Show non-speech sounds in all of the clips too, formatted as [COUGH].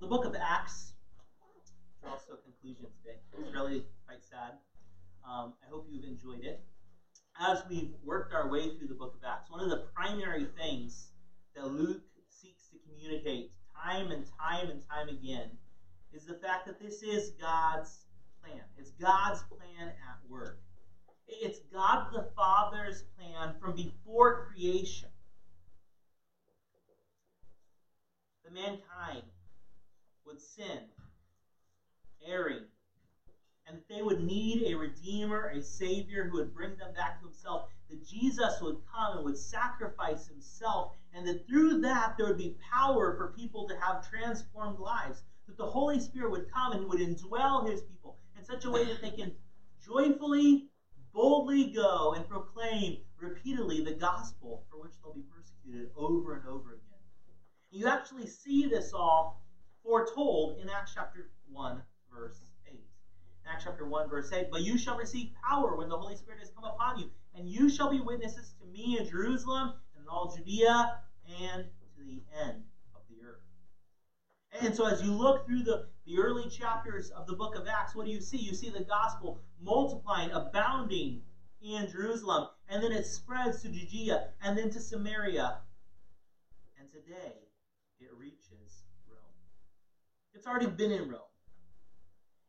the book of Acts draws to a conclusion today. It's really quite sad. Um, I hope you've enjoyed it. As we've worked our way through the book of Acts, one of the primary things that Luke seeks to communicate time and time and time again is the fact that this is God's plan. It's God's plan at work. It's God the Father's plan from before creation. The mankind would sin, erring, and that they would need a redeemer, a savior who would bring them back to himself. That Jesus would come and would sacrifice himself, and that through that there would be power for people to have transformed lives. That the Holy Spirit would come and would indwell his people in such a way that they can joyfully, boldly go and proclaim repeatedly the gospel for which they'll be persecuted over and over again. You actually see this all foretold in Acts chapter 1, verse 8. Acts chapter 1, verse 8. But you shall receive power when the Holy Spirit has come upon you, and you shall be witnesses to me in Jerusalem and in all Judea and to the end of the earth. And so as you look through the, the early chapters of the book of Acts, what do you see? You see the gospel multiplying, abounding in Jerusalem, and then it spreads to Judea and then to Samaria. And today it reaches. It's already been in Rome.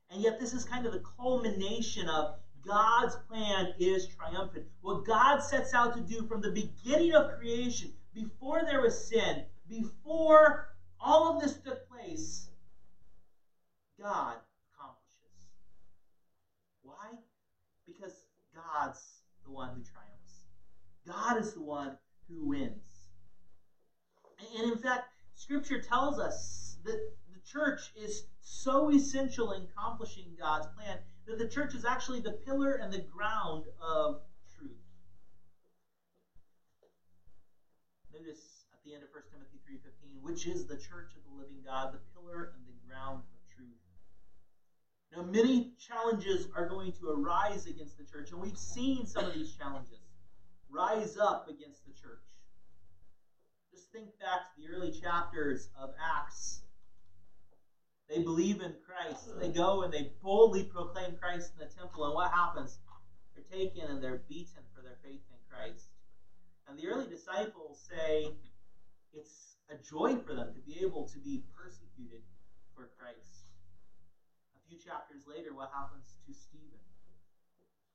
And yet, this is kind of the culmination of God's plan is triumphant. What God sets out to do from the beginning of creation, before there was sin, before all of this took place, God accomplishes. Why? Because God's the one who triumphs. God is the one who wins. And in fact, Scripture tells us that church is so essential in accomplishing God's plan that the church is actually the pillar and the ground of truth. Notice at the end of 1 Timothy 3:15, which is the church of the living God, the pillar and the ground of truth. Now, many challenges are going to arise against the church, and we've seen some of these challenges rise up against the church. Just think back to the early chapters of Acts they believe in Christ. They go and they boldly proclaim Christ in the temple. And what happens? They're taken and they're beaten for their faith in Christ. And the early disciples say it's a joy for them to be able to be persecuted for Christ. A few chapters later, what happens to Stephen?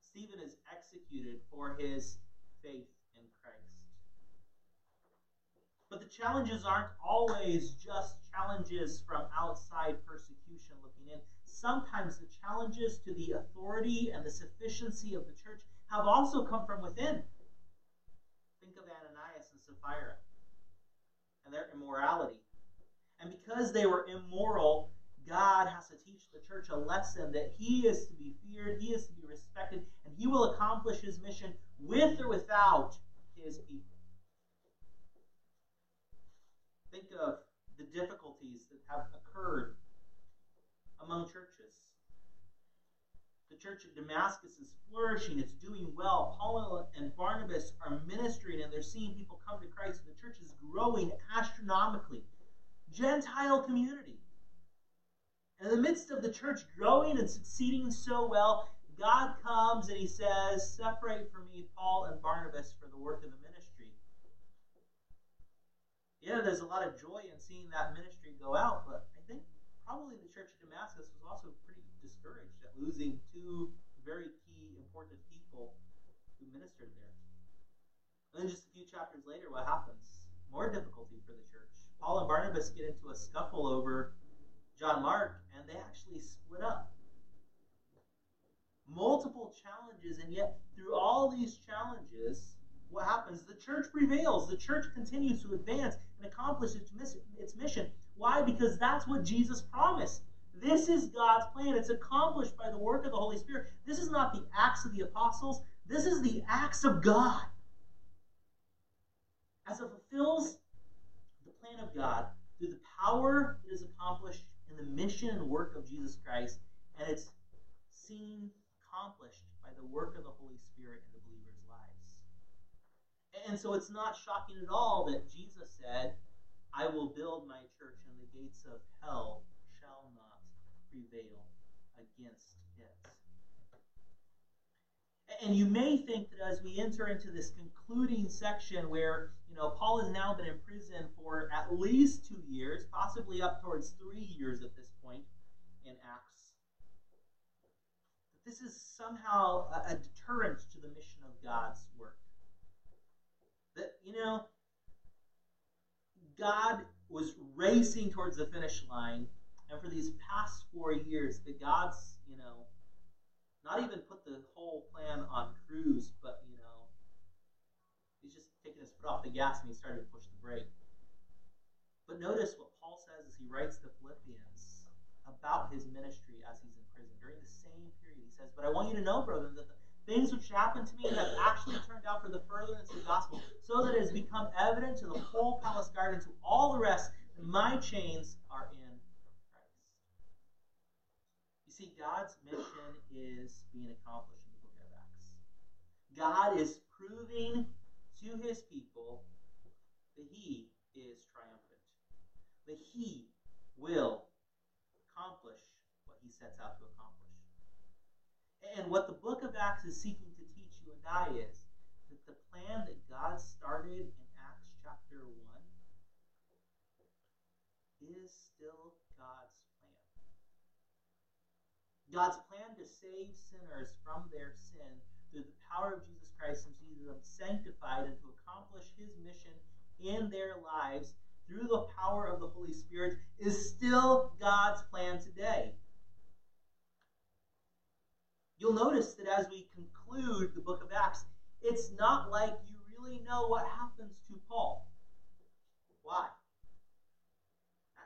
Stephen is executed for his faith in Christ. But the challenges aren't always just challenges from outside persecution looking in. Sometimes the challenges to the authority and the sufficiency of the church have also come from within. Think of Ananias and Sapphira and their immorality. And because they were immoral, God has to teach the church a lesson that he is to be feared, he is to be respected, and he will accomplish his mission with or without his people. Think of the difficulties that have occurred among churches. The church at Damascus is flourishing, it's doing well. Paul and Barnabas are ministering, and they're seeing people come to Christ. The church is growing astronomically. Gentile community. And in the midst of the church growing and succeeding so well, God comes and he says, Separate from me Paul and Barnabas for the work of the ministry. Yeah, there's a lot of joy in seeing that ministry go out, but I think probably the church of Damascus was also pretty discouraged at losing two very key, important people who ministered there. And then just a few chapters later, what happens? More difficulty for the church. Paul and Barnabas get into a scuffle over John Mark, and they actually split up. Multiple challenges, and yet through all these challenges, what happens? The church prevails. The church continues to advance and accomplish its, its mission. Why? Because that's what Jesus promised. This is God's plan. It's accomplished by the work of the Holy Spirit. This is not the acts of the apostles, this is the acts of God. As it fulfills the plan of God through the power that is accomplished in the mission and work of Jesus Christ, and it's seen accomplished by the work of the Holy Spirit in the. And so it's not shocking at all that Jesus said, I will build my church, and the gates of hell shall not prevail against it. And you may think that as we enter into this concluding section where, you know, Paul has now been in prison for at least two years, possibly up towards three years at this point in Acts, that this is somehow a, a deterrent to the mission of God's work. That, you know, God was racing towards the finish line, and for these past four years, that God's, you know, not even put the whole plan on cruise, but you know, he's just taking his foot off the gas and he's starting to push the brake. But notice what Paul says as he writes to Philippians about his ministry as he's in prison. During the same period, he says, But I want you to know, brethren, that the things which happened to me have actually turned out for the furtherance of the gospel, so that it has become evident to the whole palace guard and to all the rest that my chains are in Christ. You see, God's mission is being accomplished in the book of Acts. God is proving to his people that he is triumphant, that he will accomplish what he sets out to accomplish. And what the book of Acts is seeking to teach you and I is that the plan that God started in Acts chapter 1 is still God's plan. God's plan to save sinners from their sin through the power of Jesus Christ and see them sanctified and to accomplish his mission in their lives through the power of the Holy Spirit is still God's plan today. You'll notice that as we conclude the book of Acts, it's not like you really know what happens to Paul. Why?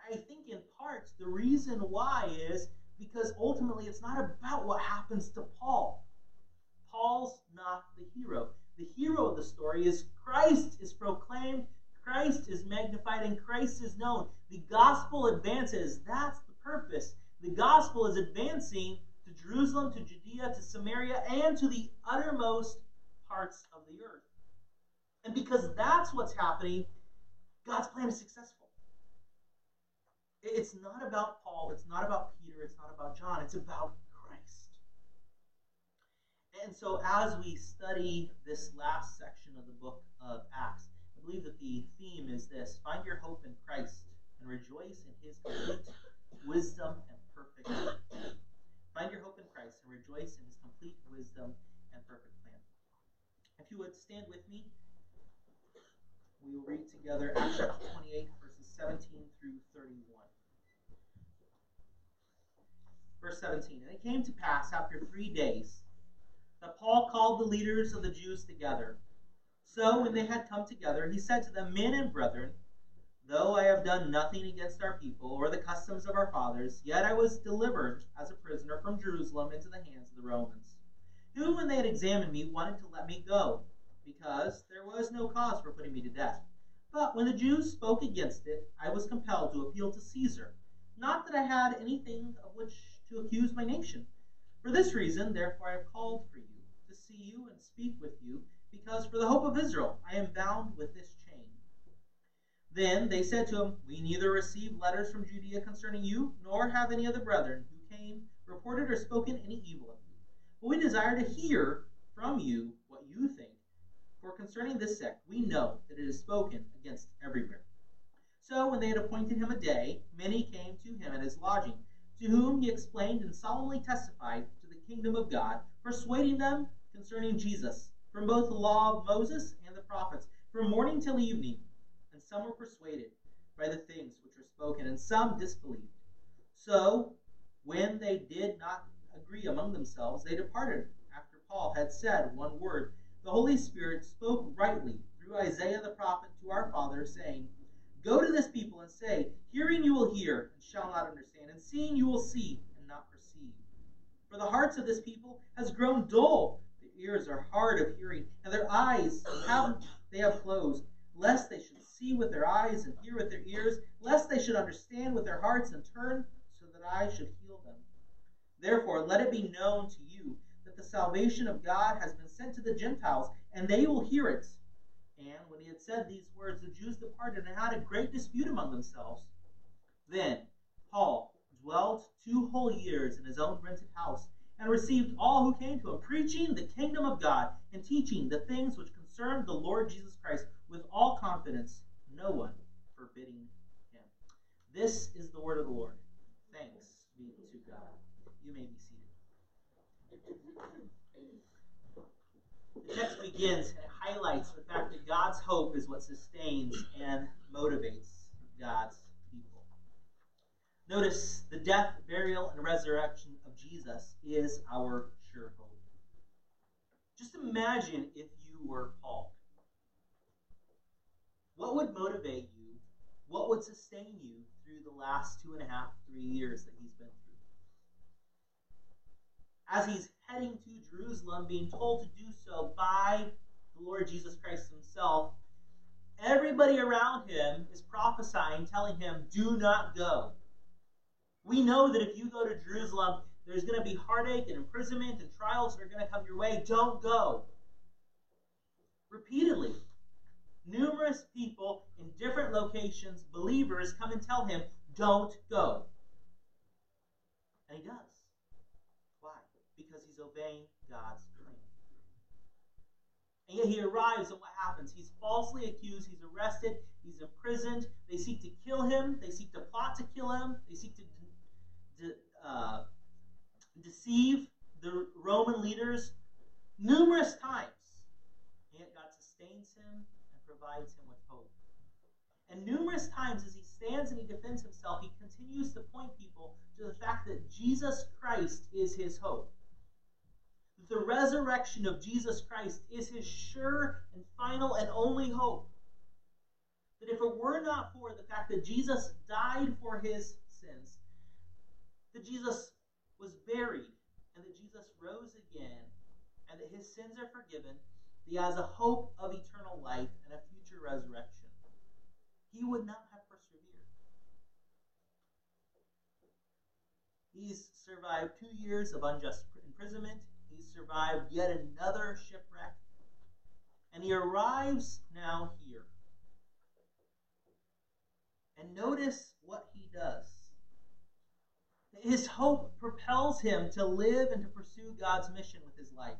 I think in part the reason why is because ultimately it's not about what happens to Paul. Paul's not the hero. The hero of the story is Christ is proclaimed, Christ is magnified, and Christ is known. The gospel advances. That's the purpose. The gospel is advancing to Jerusalem, to Judea, to Samaria, and to the uttermost parts of the earth. And because that's what's happening, God's plan is successful. It's not about Paul, it's not about Peter, it's not about John, it's about Christ. And so, as we study this last section of the book of Acts, I believe that the theme is this find your hope in Christ and rejoice in his complete wisdom and perfect. Find your hope in Christ and rejoice in his complete wisdom and perfect plan. If you would stand with me, we will read together Acts 28, verses 17 through 31. Verse 17 And it came to pass after three days that Paul called the leaders of the Jews together. So when they had come together, he said to them, Men and brethren, though I have done nothing against our people or the customs of our fathers, yet I was delivered as a prisoner from Jerusalem into the hands of the Romans, who, when they had examined me, wanted to let me go, because there was no cause for putting me to death. But when the Jews spoke against it, I was compelled to appeal to Caesar. Not that I had anything of which to accuse my nation. For this reason, therefore, I have called for you, to see you and speak with you, because for the hope of Israel I am bound with this. Then they said to him, We neither received letters from Judea concerning you, nor have any of the brethren who came reported or spoken any evil of you. But we desire to hear from you what you think. For concerning this sect, we know that it is spoken against everywhere. So when they had appointed him a day, many came to him at his lodging to whom he explained and solemnly testified to the kingdom of God, persuading them concerning Jesus from both the law of Moses and the prophets, from morning till evening. Some were persuaded by the things which were spoken, and some disbelieved. So, when they did not agree among themselves, they departed after Paul had said one word. The Holy Spirit spoke rightly through Isaiah the prophet to our fathers, saying, Go to this people and say, Hearing you will hear and shall not understand, and seeing you will see and not perceive. For the hearts of this people has grown dull. Their ears are hard of hearing, and their eyes have they have closed, lest they should see with their eyes and hear with their ears, lest they should understand with their hearts and turn, so that I should heal them. Therefore, let it be known to you that the salvation of God has been sent to the Gentiles, and they will hear it. And when he had said these words, the Jews departed and had a great dispute among themselves. Then Paul dwelt two whole years in his own rented house and received all who came to him, preaching the kingdom of God and teaching the things which concerned the Lord Jesus Christ with all confidence, no one forbidding him. This is the word of the Lord. Thanks be to God. You may be seated. The text begins and highlights the fact that God's hope is what sustains and motivates God's people. Notice the death, burial, and resurrection of Jesus is our sure hope. Just imagine if you were Paul. What would motivate you? What would sustain you through the last two and a half, three years that he's been through? As he's heading to Jerusalem, being told to do so by the Lord Jesus Christ himself, everybody around him is prophesying, telling him, Do not go. We know that if you go to Jerusalem, there's going to be heartache and imprisonment and trials that are going to come your way. Don't go. Repeatedly, numerous people in different locations, believers, come and tell him, Don't go. And he does. Why? Because he's obeying God's plan. And yet he arrives, and what happens? He's falsely accused, he's arrested, he's imprisoned. They seek to kill him, they seek to plot to kill him, they seek to de- uh, deceive the Roman leaders numerous times. And yet God sustains him provides him with hope. And numerous times as he stands and he defends himself, he continues to point people to the fact that Jesus Christ is his hope. That the resurrection of Jesus Christ is his sure and final and only hope. That if it were not for the fact that Jesus died for his sins, that Jesus was buried, and that Jesus rose again, and that his sins are forgiven, he has a hope of eternal life and a future resurrection, he would not have persevered. He's survived two years of unjust imprisonment. He's survived yet another shipwreck. And he arrives now here. And notice what he does. His hope propels him to live and to pursue God's mission with his life.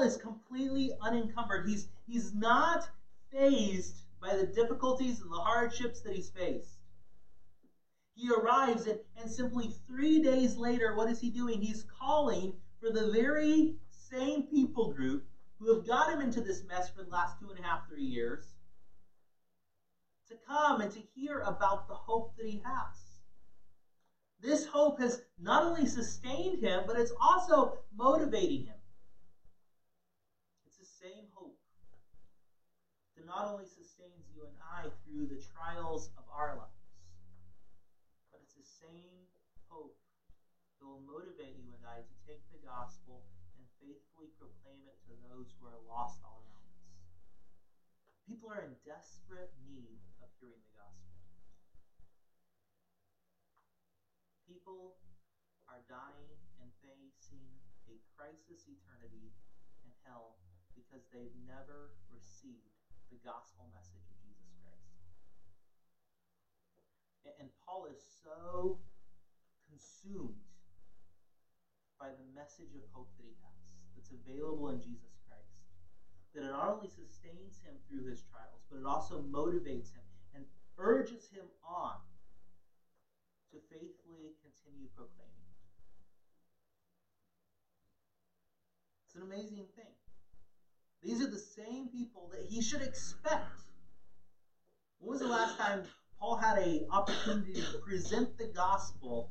Is completely unencumbered. He's, he's not fazed by the difficulties and the hardships that he's faced. He arrives, and, and simply three days later, what is he doing? He's calling for the very same people group who have got him into this mess for the last two and a half, three years to come and to hear about the hope that he has. This hope has not only sustained him, but it's also motivating him. It's the same hope that not only sustains you and I through the trials of our lives, but it's the same hope that will motivate you and I to take the gospel and faithfully proclaim it to those who are lost all around us. People are in desperate need of hearing the gospel. People are dying and facing a crisis eternity and hell because they've never received the gospel message of Jesus Christ. And Paul is so consumed by the message of hope that he has, that's available in Jesus Christ, that it not only sustains him through his trials, but it also motivates him and urges him on to faithfully continue proclaiming. It's an amazing thing. These are the same people that he should expect. When was the last time Paul had an opportunity to present the gospel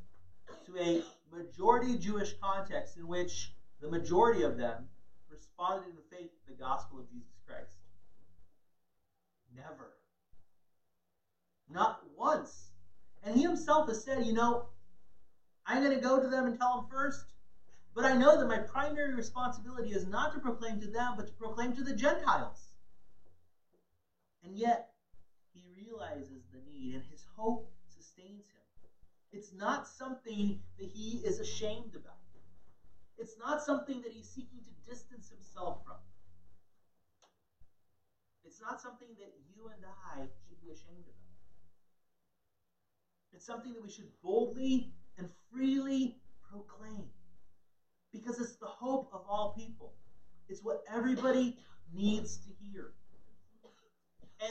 to a majority Jewish context in which the majority of them responded in faith to the gospel of Jesus Christ? Never. Not once. And he himself has said, you know, I'm going to go to them and tell them first, but I know that my primary responsibility is not to proclaim to them, but to proclaim to the Gentiles. And yet, he realizes the need, and his hope sustains him. It's not something that he is ashamed about. It's not something that he's seeking to distance himself from. It's not something that you and I should be ashamed about. It's something that we should boldly and freely proclaim because it's the hope of all people. It's what everybody needs to hear.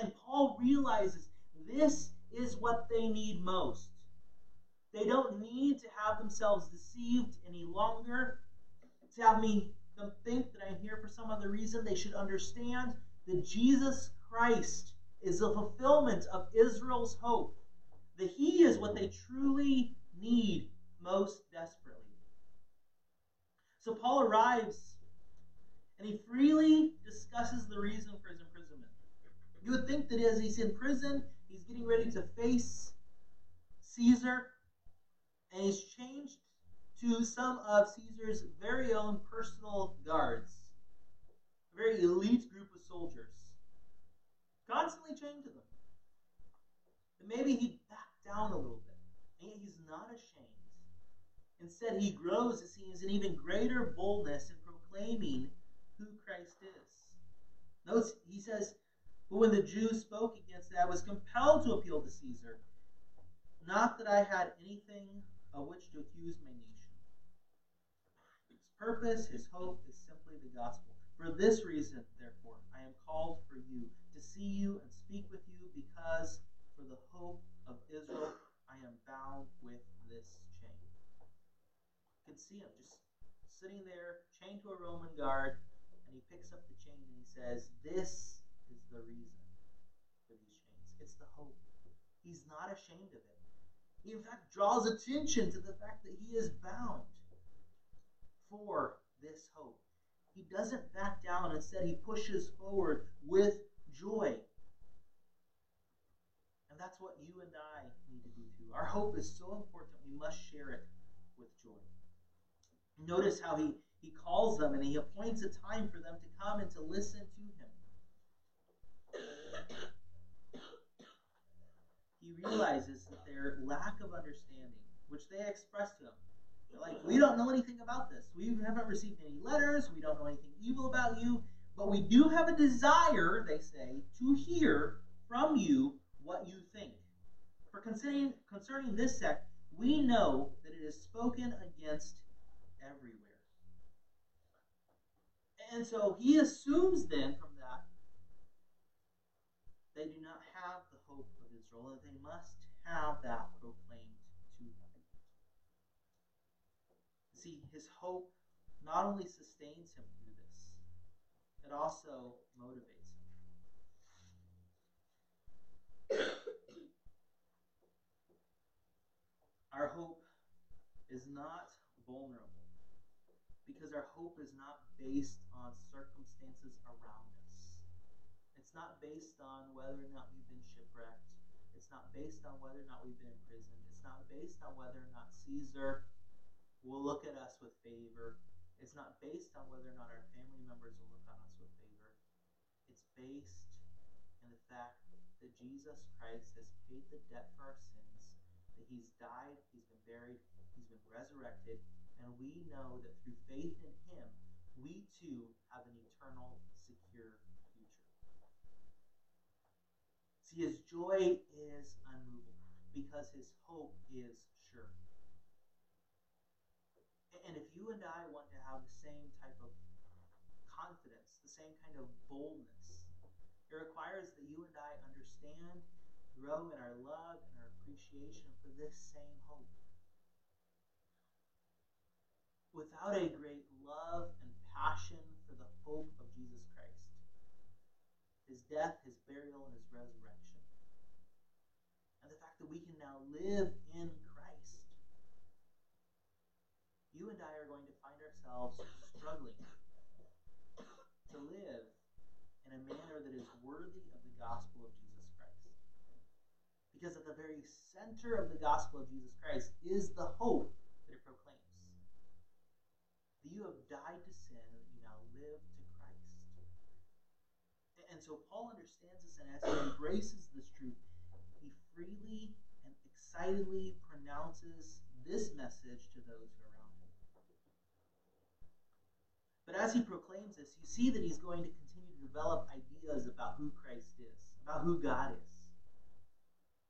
And Paul realizes this is what they need most. They don't need to have themselves deceived any longer, to have me think that I'm here for some other reason. They should understand that Jesus Christ is the fulfillment of Israel's hope, that he is what they truly need most desperately. So Paul arrives and he freely discusses the reason for his imprisonment. You would think that as he's in prison, he's getting ready to face Caesar, and he's changed to some of Caesar's very own personal guards, a very elite group of soldiers, constantly chained to them. And maybe he'd back down a little bit, and yet he's not ashamed. Instead, he grows, it seems, in even greater boldness in proclaiming who Christ is. Notice he says, But when the Jews spoke against it, I was compelled to appeal to Caesar. Not that I had anything of which to accuse my nation. His purpose, his hope, is simply the gospel. For this reason, therefore, I am called for you, to see you and speak with you, because for the hope of Israel I am bound with this see him just sitting there, chained to a Roman guard, and he picks up the chain and he says, This is the reason for these chains. It's the hope. He's not ashamed of it. He, in fact, draws attention to the fact that he is bound for this hope. He doesn't back down. Instead, he pushes forward with joy. And that's what you and I need to do too. Our hope is so important, we must share it with joy. Notice how he, he calls them and he appoints a time for them to come and to listen to him. He realizes that their lack of understanding, which they express to him, they're like, we don't know anything about this. We haven't received any letters. We don't know anything evil about you. But we do have a desire, they say, to hear from you what you think. For concerning, concerning this sect, we know that it is spoken against everywhere. And so he assumes then from that they do not have the hope of Israel, that they must have that proclaimed to them. See, his hope not only sustains him through this, it also motivates him. [COUGHS] Our hope is not vulnerable because our hope is not based on circumstances around us. It's not based on whether or not we've been shipwrecked. It's not based on whether or not we've been imprisoned. It's not based on whether or not Caesar will look at us with favor. It's not based on whether or not our family members will look on us with favor. It's based in the fact that Jesus Christ has paid the debt for our sins, that he's died, he's been buried, he's been resurrected, and we know that through faith in him, we too have an eternal, secure future. See, his joy is unmovable because his hope is sure. And if you and I want to have the same type of confidence, the same kind of boldness, it requires that you and I understand, grow in our love and our appreciation for this same hope. Without a great love and passion for the hope of Jesus Christ, his death, his burial, and his resurrection, and the fact that we can now live in Christ, you and I are going to find ourselves struggling to live in a manner that is worthy of the gospel of Jesus Christ. Because at the very center of the gospel of Jesus Christ is the hope that it proclaims. That you have died to sin you now live to Christ. And so Paul understands this, and as he embraces this truth, he freely and excitedly pronounces this message to those around him. But as he proclaims this, you see that he's going to continue to develop ideas about who Christ is, about who God is.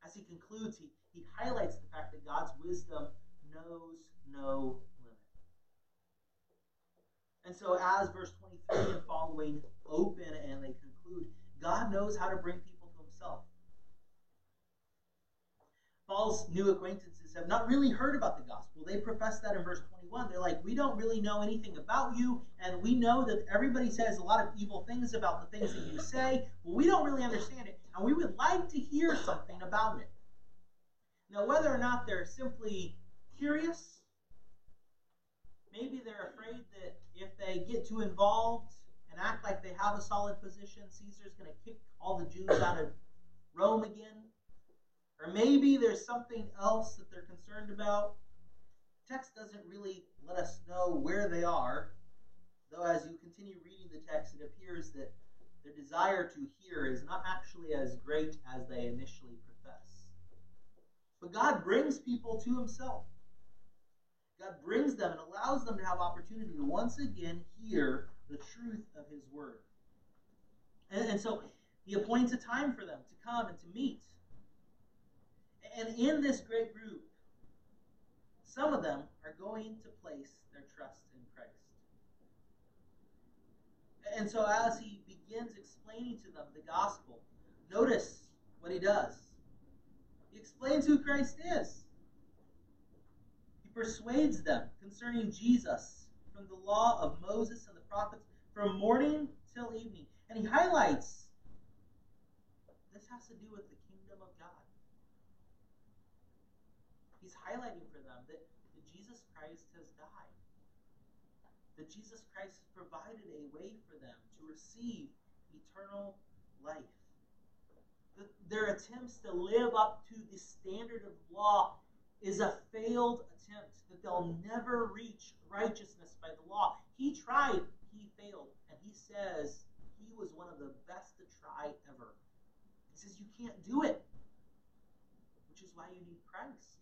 As he concludes, he, he highlights the fact that God's wisdom knows no. And so, as verse 23 and following open and they conclude, God knows how to bring people to himself. Paul's new acquaintances have not really heard about the gospel. They profess that in verse 21. They're like, We don't really know anything about you, and we know that everybody says a lot of evil things about the things that you say, but we don't really understand it, and we would like to hear something about it. Now, whether or not they're simply curious, maybe they're afraid that if they get too involved and act like they have a solid position, Caesar's going to kick all the Jews out of Rome again. Or maybe there's something else that they're concerned about. text doesn't really let us know where they are, though as you continue reading the text, it appears that their desire to hear is not actually as great as they initially profess. But God brings people to Himself. God brings them and allows them to have opportunity to once again hear the truth of His Word. And, and so He appoints a time for them to come and to meet. And in this great group, some of them are going to place their trust in Christ. And so, as he begins explaining to them the gospel, notice what he does. He explains who Christ is. Persuades them concerning Jesus from the law of Moses and the prophets from morning till evening. And he highlights this has to do with the kingdom of God he's highlighting for them that, that Jesus Christ has died. That Jesus Christ has provided a way for them to receive eternal life. That their attempts to live up to the standard of law is a failed attempt, that they'll never reach righteousness by the law. He tried, he failed, and he says he was one of the best to try ever. He says you can't do it, which is why you need Christ.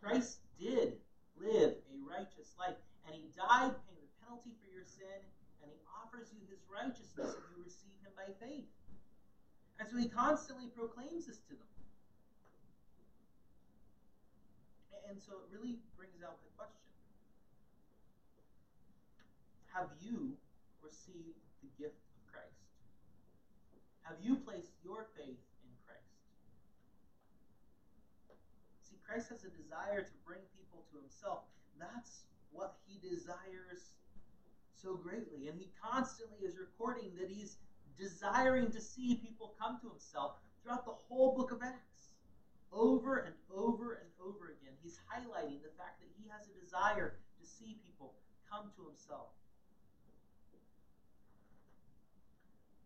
Christ did live a righteous life, and he died paying the penalty for your sin, and he offers you his righteousness if you receive him by faith. And so he constantly proclaims this to them. And so it really brings out the question Have you received the gift of Christ? Have you placed your faith in Christ? See, Christ has a desire to bring people to himself. That's what he desires so greatly. And he constantly is recording that he's desiring to see people come to himself throughout the whole book of Acts. Over and over and over again, he's highlighting the fact that he has a desire to see people come to himself.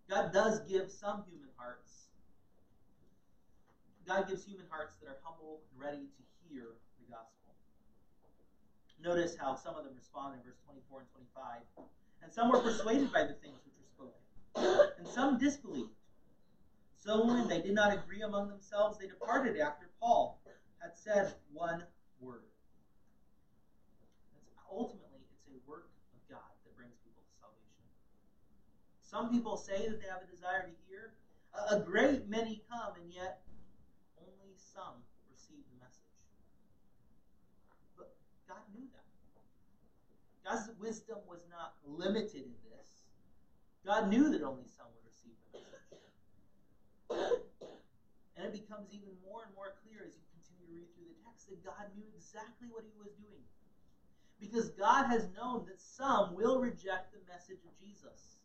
God does give some human hearts God gives human hearts that are humble and ready to hear the gospel. Notice how some of them respond in verse 24 and 25. And some were persuaded by the things which were spoken, and some disbelieved. So when they did not agree among themselves, they departed after Paul had said one word. Ultimately, it's a work of God that brings people to salvation. Some people say that they have a desire to hear. A, a great many come, and yet only some receive the message. But God knew that. God's wisdom was not limited in this. God knew that only some would receive the message. And it becomes even more and more clear as you continue to read through the text that God knew exactly what he was doing. Because God has known that some will reject the message of Jesus.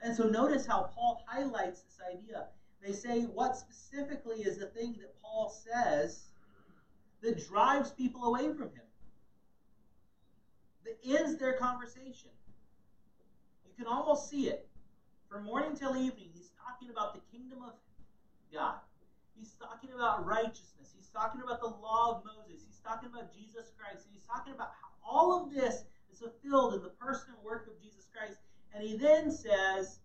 And so notice how Paul highlights this idea. They say what specifically is the thing that Paul says that drives people away from him, that ends their conversation. You can almost see it. From morning till evening, he's talking about the kingdom of God. He's talking about righteousness. He's talking about the law of Moses. He's talking about Jesus Christ. And He's talking about how all of this is fulfilled in the person and work of Jesus Christ. And he then says,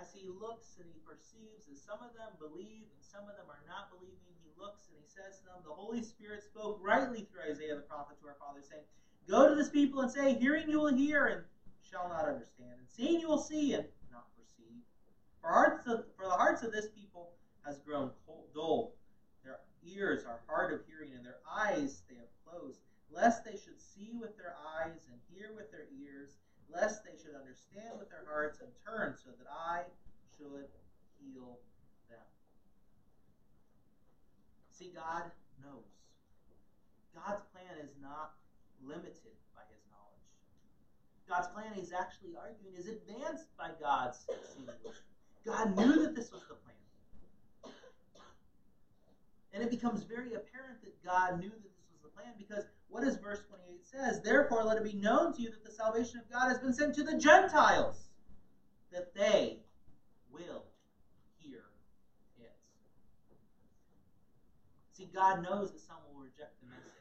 as he looks and he perceives that some of them believe and some of them are not believing, he looks and he says to them, The Holy Spirit spoke rightly through Isaiah the prophet to our fathers, saying, Go to this people and say, Hearing you will hear, and shall not understand, and seeing you will see and not perceive. For hearts of, for the hearts of this people has grown cold, dull. Their ears are hard of hearing, and their eyes they have closed, lest they should see with their eyes and hear with their ears, lest they should understand with their hearts and turn, so that I should heal them. See, God knows. God's plan is not limited by his knowledge. God's plan, he's actually arguing, is advanced by God's seeing. God knew that this was the plan. And it becomes very apparent that God knew that this was the plan because what does verse 28 says? Therefore, let it be known to you that the salvation of God has been sent to the Gentiles, that they will hear it. See, God knows that some will reject the message.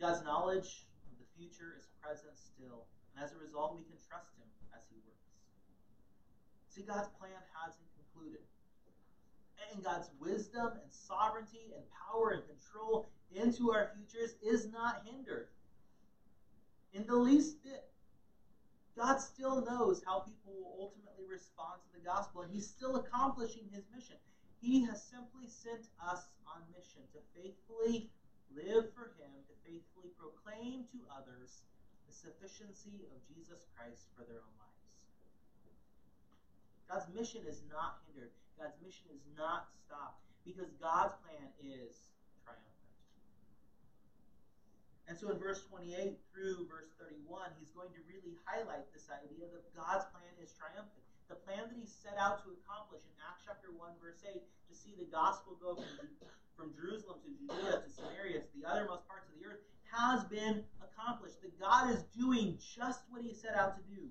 God's knowledge of the future is present still, and as a result, we can trust Him as He works. See, God's plan hasn't concluded. And God's wisdom and sovereignty and power and control into our futures is not hindered in the least bit. God still knows how people will ultimately respond to the gospel, and He's still accomplishing His mission. He has simply sent us on mission to faithfully live for Him, to faithfully proclaim to others the sufficiency of Jesus Christ for their own lives. God's mission is not hindered. God's mission is not stopped because God's plan is triumphant. And so in verse 28 through verse 31, he's going to really highlight this idea that God's plan is triumphant. The plan that he set out to accomplish in Acts chapter 1, verse 8, to see the gospel go from, from Jerusalem to Judea to Samaria to the uttermost parts of the earth, has been accomplished. That God is doing just what he set out to do.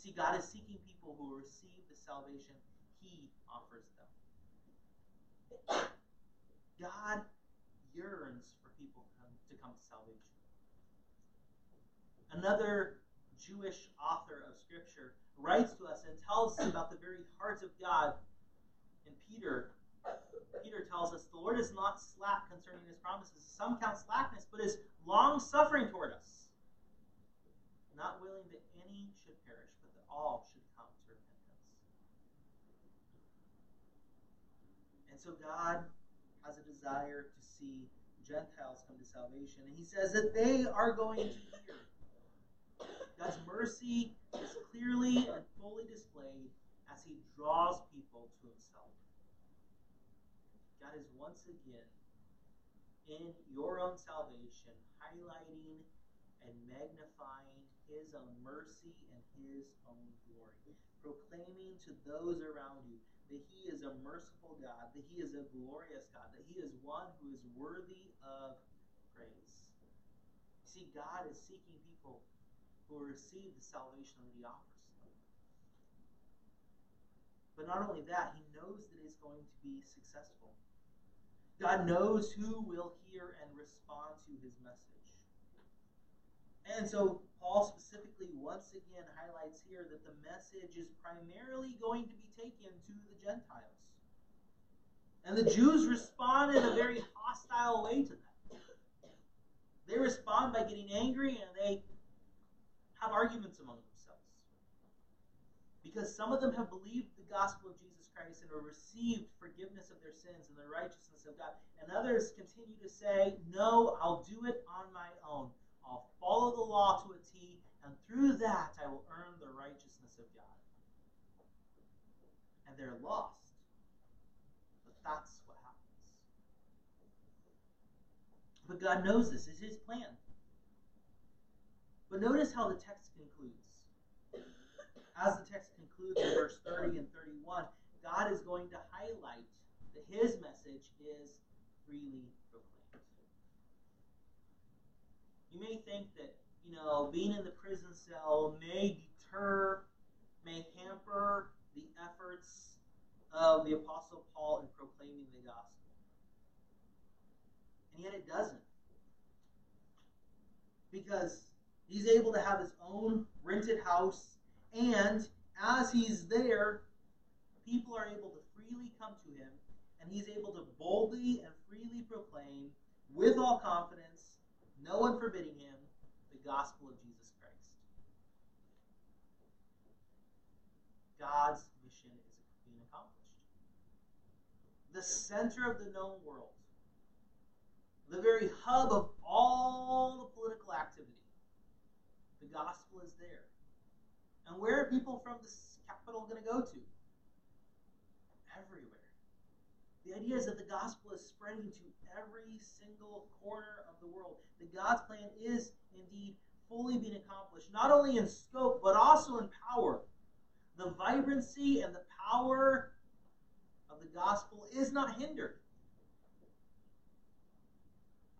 See, God is seeking people who receive the salvation he offers them. God yearns for people to come to salvation. Another Jewish author of Scripture writes to us and tells us about the very heart of God. In Peter, Peter tells us the Lord is not slack concerning his promises. Some count slackness, but is long suffering toward us, not willing that any should perish, come to repentance. And so God has a desire to see Gentiles come to salvation. And he says that they are going to hear. God's mercy is clearly and fully displayed as he draws people to himself. God is once again in your own salvation highlighting and magnifying his own mercy and his own glory, proclaiming to those around you that He is a merciful God, that He is a glorious God, that He is one who is worthy of praise. See, God is seeking people who receive the salvation that He offers. But not only that, He knows that it's going to be successful. God knows who will hear and respond to His message. And so Paul specifically once again highlights here that the message is primarily going to be taken to the Gentiles. And the Jews respond in a very hostile way to that. They respond by getting angry and they have arguments among themselves. Because some of them have believed the gospel of Jesus Christ and have received forgiveness of their sins and the righteousness of God. And others continue to say, No, I'll do it on my own. I'll follow the law to a T, and through that I will earn the righteousness of God. And they're lost. But that's what happens. But God knows this, is His plan. But notice how the text concludes. As the text concludes in verse 30 and 31, God is going to highlight that His message is freely you may think that, you know, being in the prison cell may deter, may hamper the efforts of the Apostle Paul in proclaiming the gospel. And yet it doesn't. Because he's able to have his own rented house, and as he's there, people are able to freely come to him, and he's able to boldly and freely proclaim with all confidence no one forbidding him the gospel of Jesus Christ. God's mission is being accomplished. The center of the known world, the very hub of all the political activity, the gospel is there. And where are people from this capital going to go to? Everywhere. The idea is that the gospel is spreading to every single corner of the world. That God's plan is indeed fully being accomplished, not only in scope, but also in power. The vibrancy and the power of the gospel is not hindered.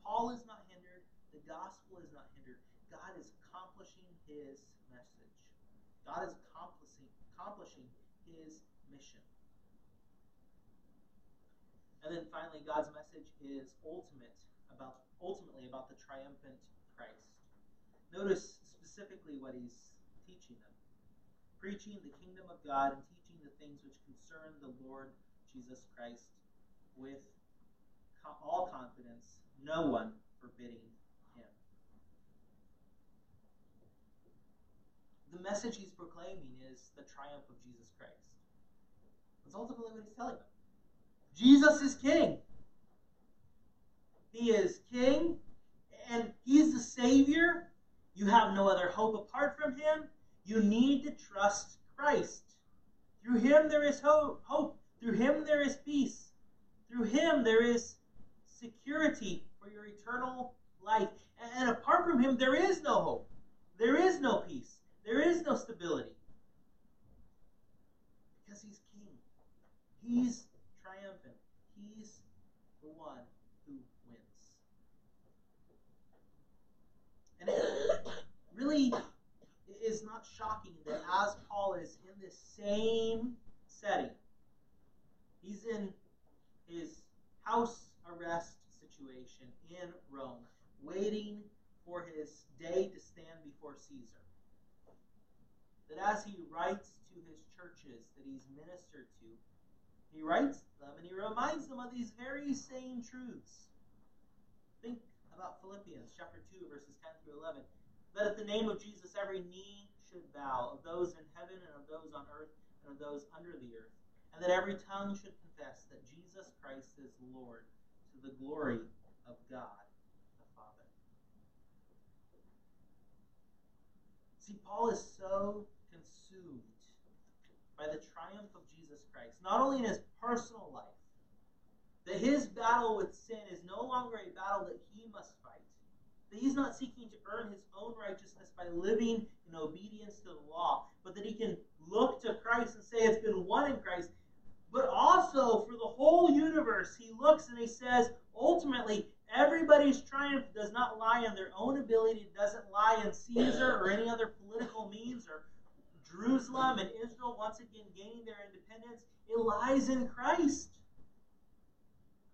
Paul is not hindered. The gospel is not hindered. God is accomplishing his message. God is accomplishing, accomplishing his mission. And then finally, God's message is ultimate about ultimately about the triumphant Christ. Notice specifically what he's teaching them. Preaching the kingdom of God and teaching the things which concern the Lord Jesus Christ with all confidence, no one forbidding him. The message he's proclaiming is the triumph of Jesus Christ. That's ultimately what he's telling them. Jesus is king. He is king, and he's the Savior. You have no other hope apart from him. You need to trust Christ. Through him there is hope. hope. Through him there is peace. Through him there is security for your eternal life. And apart from him, there is no hope. There is no peace. There is no stability. Because he's king. He's one who wins. And it [COUGHS] really is not shocking that as Paul is in this same setting, he's in his house arrest situation in Rome, waiting for his day to stand before Caesar. That as he writes to his churches that he's ministered to, he writes them and he reminds them of these very same truths. Think about Philippians chapter 2, verses 10 through 11. That at the name of Jesus every knee should bow, of those in heaven and of those on earth and of those under the earth, and that every tongue should confess that Jesus Christ is Lord to the glory of God the Father. See, Paul is so consumed by the triumph of Jesus Christ, not only in his personal life, that his battle with sin is no longer a battle that he must fight, that he's not seeking to earn his own righteousness by living in obedience to the law, but that he can look to Christ and say it's been won in Christ. But also for the whole universe, he looks and he says, ultimately, everybody's triumph does not lie in their own ability, it doesn't lie in Caesar or any other political means or Jerusalem and Israel once again gaining their independence, it lies in Christ.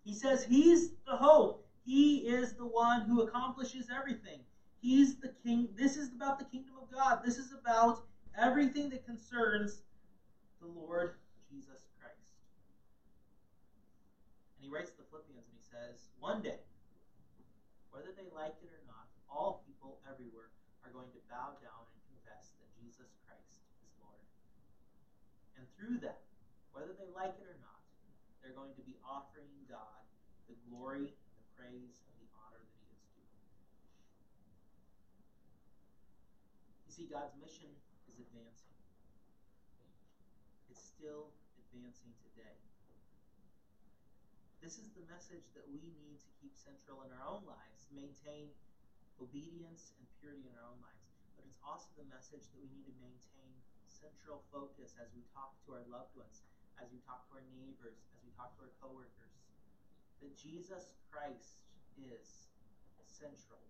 He says he's the hope. He is the one who accomplishes everything. He's the king. This is about the kingdom of God. This is about everything that concerns the Lord Jesus Christ. And he writes to the Philippians and he says, One day, whether they like it or not, all people everywhere are going to bow down And through that, whether they like it or not, they're going to be offering God the glory, the praise, and the honor that He is due. You see, God's mission is advancing. It's still advancing today. This is the message that we need to keep central in our own lives, maintain obedience and purity in our own lives. But it's also the message that we need to maintain central focus as we talk to our loved ones, as we talk to our neighbors, as we talk to our coworkers. That Jesus Christ is central.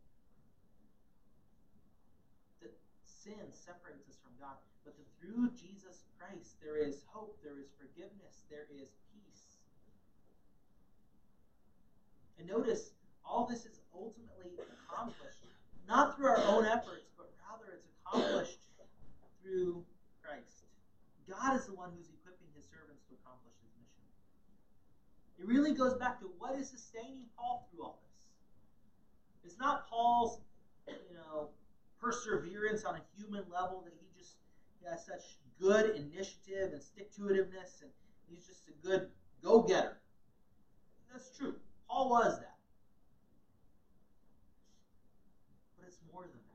That sin separates us from God, but that through Jesus Christ there is hope, there is forgiveness, there is peace. And notice, all this is ultimately accomplished not through our own efforts, but rather it's accomplished through God is the one who's equipping his servants to accomplish his mission. It really goes back to what is sustaining Paul through all this. It's not Paul's, you know, perseverance on a human level that he just he has such good initiative and stick to itiveness and he's just a good go getter. That's true. Paul was that. But it's more than that.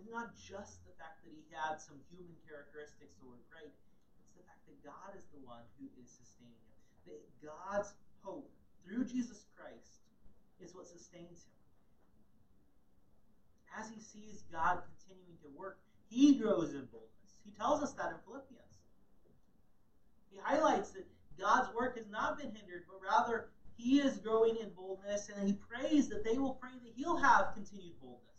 It's not just the fact that he had some human characteristics that were great, it's the fact that God is the one who is sustaining him. That God's hope through Jesus Christ is what sustains him. As he sees God continuing to work, he grows in boldness. He tells us that in Philippians. He highlights that God's work has not been hindered, but rather he is growing in boldness, and he prays that they will pray that he'll have continued boldness.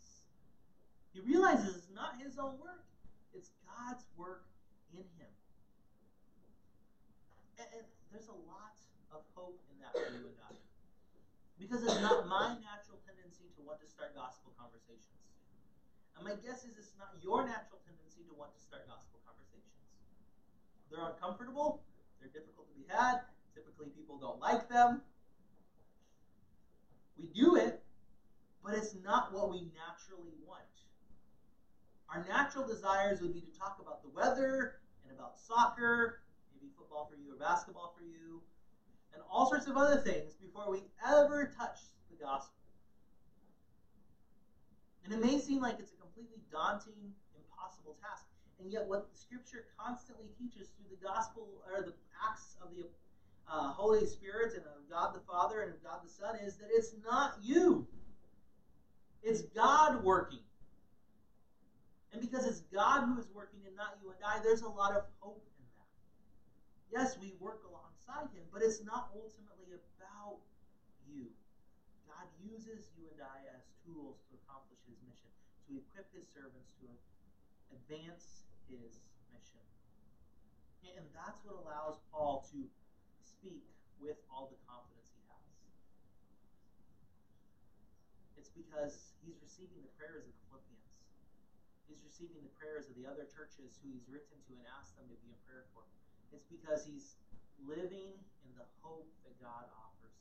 He realizes it's not his own work, it's God's work in him. And, and there's a lot of hope in that for you and I. Because it's not my natural tendency to want to start gospel conversations. And my guess is it's not your natural tendency to want to start gospel conversations. They're uncomfortable, they're difficult to be had, typically people don't like them. We do it, but it's not what we naturally want. Our natural desires would be to talk about the weather and about soccer, maybe football for you or basketball for you, and all sorts of other things before we ever touch the gospel. And it may seem like it's a completely daunting, impossible task. And yet, what the Scripture constantly teaches through the gospel or the acts of the uh, Holy Spirit and of God the Father and of God the Son is that it's not you, it's God working. And because it's God who is working and not you and I, there's a lot of hope in that. Yes, we work alongside Him, but it's not ultimately about you. God uses you and I as tools to accomplish His mission, to equip His servants to advance His mission. And that's what allows Paul to speak with all the confidence he has. It's because he's receiving the prayers of the. He's receiving the prayers of the other churches who he's written to and asked them to be in prayer for. It's because he's living in the hope that God offers.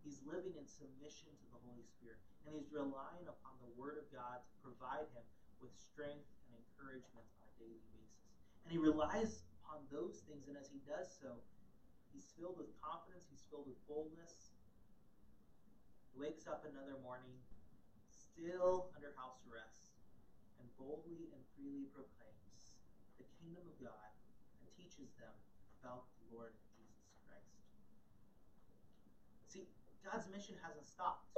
He's living in submission to the Holy Spirit. And he's relying upon the Word of God to provide him with strength and encouragement on a daily basis. And he relies upon those things, and as he does so, he's filled with confidence, he's filled with boldness. He wakes up another morning, still under house arrest, and boldly and freely proclaims the kingdom of God and teaches them about the Lord Jesus Christ. See, God's mission hasn't stopped.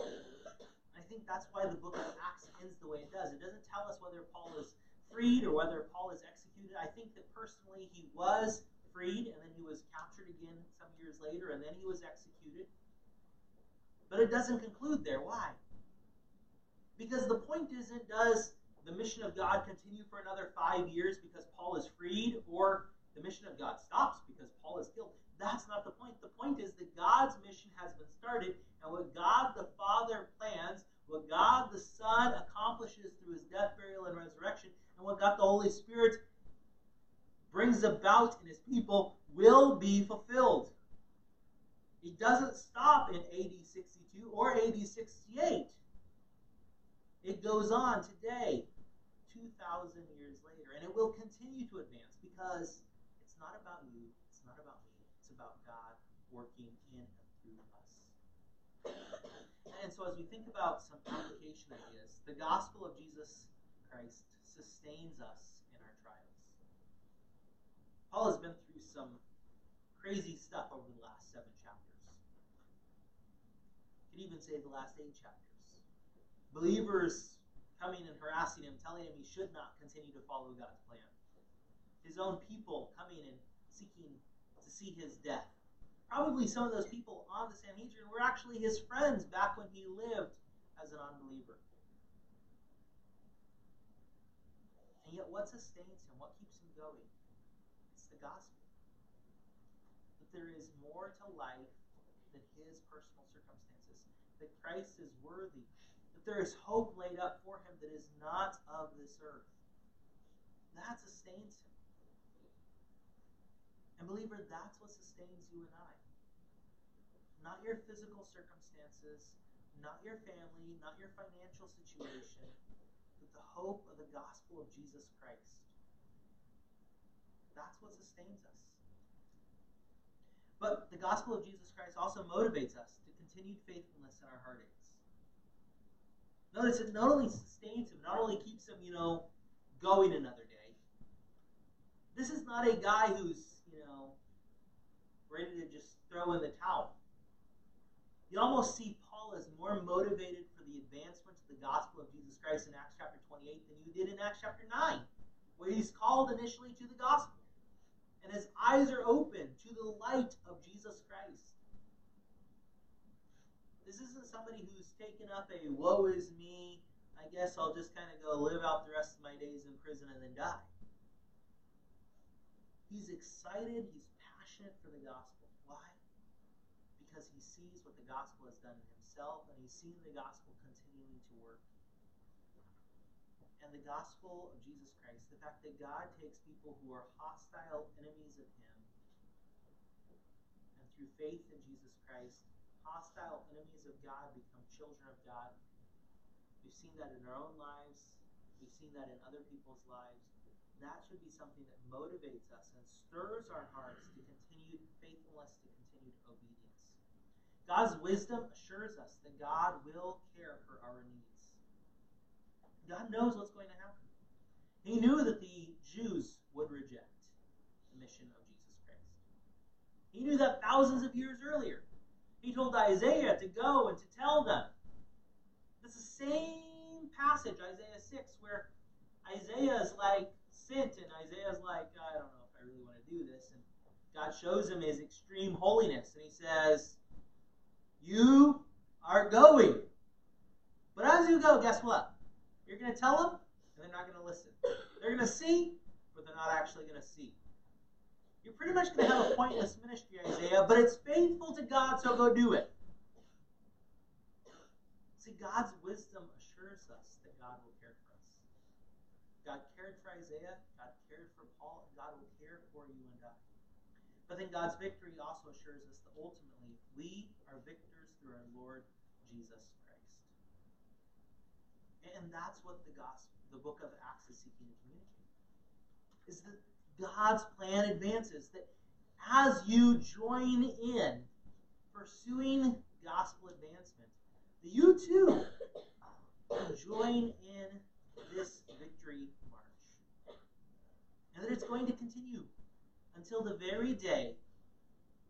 I think that's why the book of Acts ends the way it does. It doesn't tell us whether Paul is freed or whether Paul is executed. I think that personally he was freed and then he was captured again some years later and then he was executed. But it doesn't conclude there. Why? Because the point isn't does the mission of God continue for another five years because Paul is freed or the mission of God stops because Paul is killed. That's not the point. The point is that God's mission has been started, and what God the Father plans, what God the Son accomplishes through his death, burial, and resurrection, and what God the Holy Spirit brings about in his people will be fulfilled. It doesn't stop in AD 62 or AD 68. It goes on today, 2,000 years later, and it will continue to advance because it's not about you, it's not about me, it's about God working in and through us. And so, as we think about some application ideas, the gospel of Jesus Christ sustains us in our trials. Paul has been through some crazy stuff over the last seven chapters. You could even say the last eight chapters. Believers coming and harassing him, telling him he should not continue to follow God's plan. His own people coming and seeking to see his death. Probably some of those people on the Sanhedrin were actually his friends back when he lived as an unbeliever. And yet, what sustains him? What keeps him going? It's the gospel. That there is more to life than his personal circumstances. That Christ is worthy. There is hope laid up for him that is not of this earth. That sustains him. And, believer, that's what sustains you and I. Not your physical circumstances, not your family, not your financial situation, but the hope of the gospel of Jesus Christ. That's what sustains us. But the gospel of Jesus Christ also motivates us to continued faithfulness in our heartaches. Notice it not only sustains him, not only keeps him, you know, going another day. This is not a guy who's, you know, ready to just throw in the towel. You almost see Paul as more motivated for the advancement of the gospel of Jesus Christ in Acts chapter 28 than you did in Acts chapter 9, where he's called initially to the gospel and his eyes are open to the light of Jesus Christ. This isn't somebody who's taken up a woe is me, I guess I'll just kind of go live out the rest of my days in prison and then die. He's excited, he's passionate for the gospel. Why? Because he sees what the gospel has done in himself and he's seen the gospel continuing to work and the gospel of Jesus Christ, the fact that God takes people who are hostile enemies of Him, and through faith in Jesus Christ, hostile enemies of God become children of God. We've seen that in our own lives, we've seen that in other people's lives. That should be something that motivates us and stirs our hearts to continued faithfulness, to continued obedience. God's wisdom assures us that God will care for our needs. God knows what's going to happen. He knew that the Jews would reject the mission of Jesus Christ. He knew that thousands of years earlier. He told Isaiah to go and to tell them. It's the same passage, Isaiah 6, where Isaiah is like sent, and Isaiah's like, I don't know if I really want to do this. And God shows him his extreme holiness, and he says, You are going. But as you go, guess what? You're going to tell them, and they're not going to listen. They're going to see, but they're not actually going to see. You're pretty much going to have a pointless ministry, Isaiah, but it's faithful to God, so go do it. See, God's wisdom assures us that God will care for us. God cared for Isaiah, God cared for Paul, and God will care for you and I. But then God's victory also assures us that ultimately we are victors through our Lord Jesus Christ. and that's what the gospel, the book of Acts is seeking to communicate. Is that God's plan advances, that as you join in pursuing gospel advancement, that you too can join in this victory march. And that it's going to continue until the very day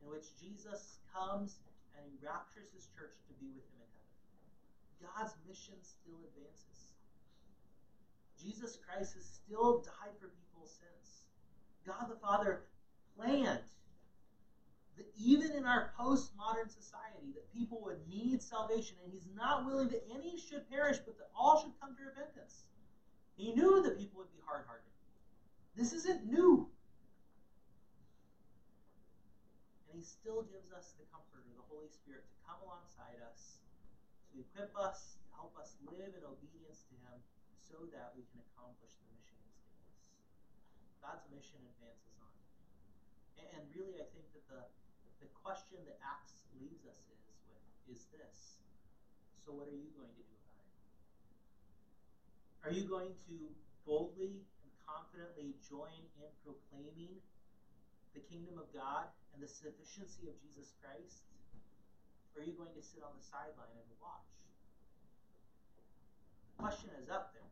in which Jesus comes and he raptures his church to be with him in heaven. God's mission still advances. Jesus Christ has still died for people's sins. God the Father planned that even in our postmodern society that people would need salvation and he's not willing that any should perish but that all should come to repentance. He knew that people would be hard-hearted. This isn't new. And he still gives us the comfort of the Holy Spirit to come alongside us, to equip us, to help us live in obedience to him so that we can accomplish the mission. God's mission advances on. And, really, I think that the, the question that Acts leaves us is with is this. So what are you going to do about it? Are you going to boldly and confidently join in proclaiming the kingdom of God and the sufficiency of Jesus Christ? Or are you going to sit on the sideline and watch? The question is up there.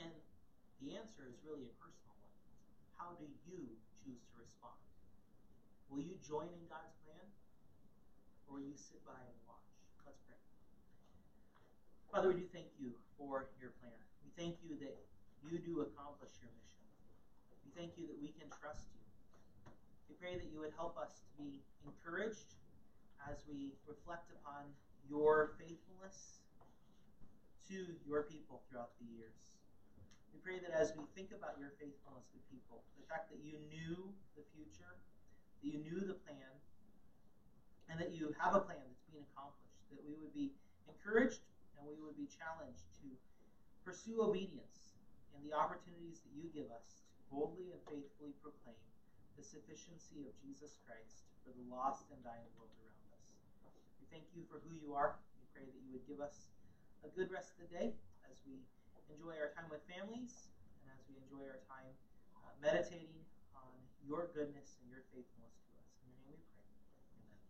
And the answer is really a personal one. How do you choose to respond? Will you join in God's plan? Or will you sit by and watch? Let's pray. Father, we do thank you for your plan. We thank you that you do accomplish your mission. We thank you that we can trust you. We pray that you would help us to be encouraged as we reflect upon your faithfulness to your people throughout the years. We pray that as we think about your faithfulness to people, the fact that you knew the future, that you knew the plan, and that you have a plan that's being accomplished, that we would be encouraged and we would be challenged to pursue obedience in the opportunities that you give us to boldly and faithfully proclaim the sufficiency of Jesus Christ for the lost and dying world around us. We thank you for who you are. We pray that you would give us a good rest of the day as we enjoy our time with families and as we enjoy our time uh, meditating on your goodness and your faithfulness to us. In your name we pray. Amen.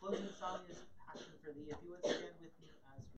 Closing song is Passion for Thee. If you would stand with me.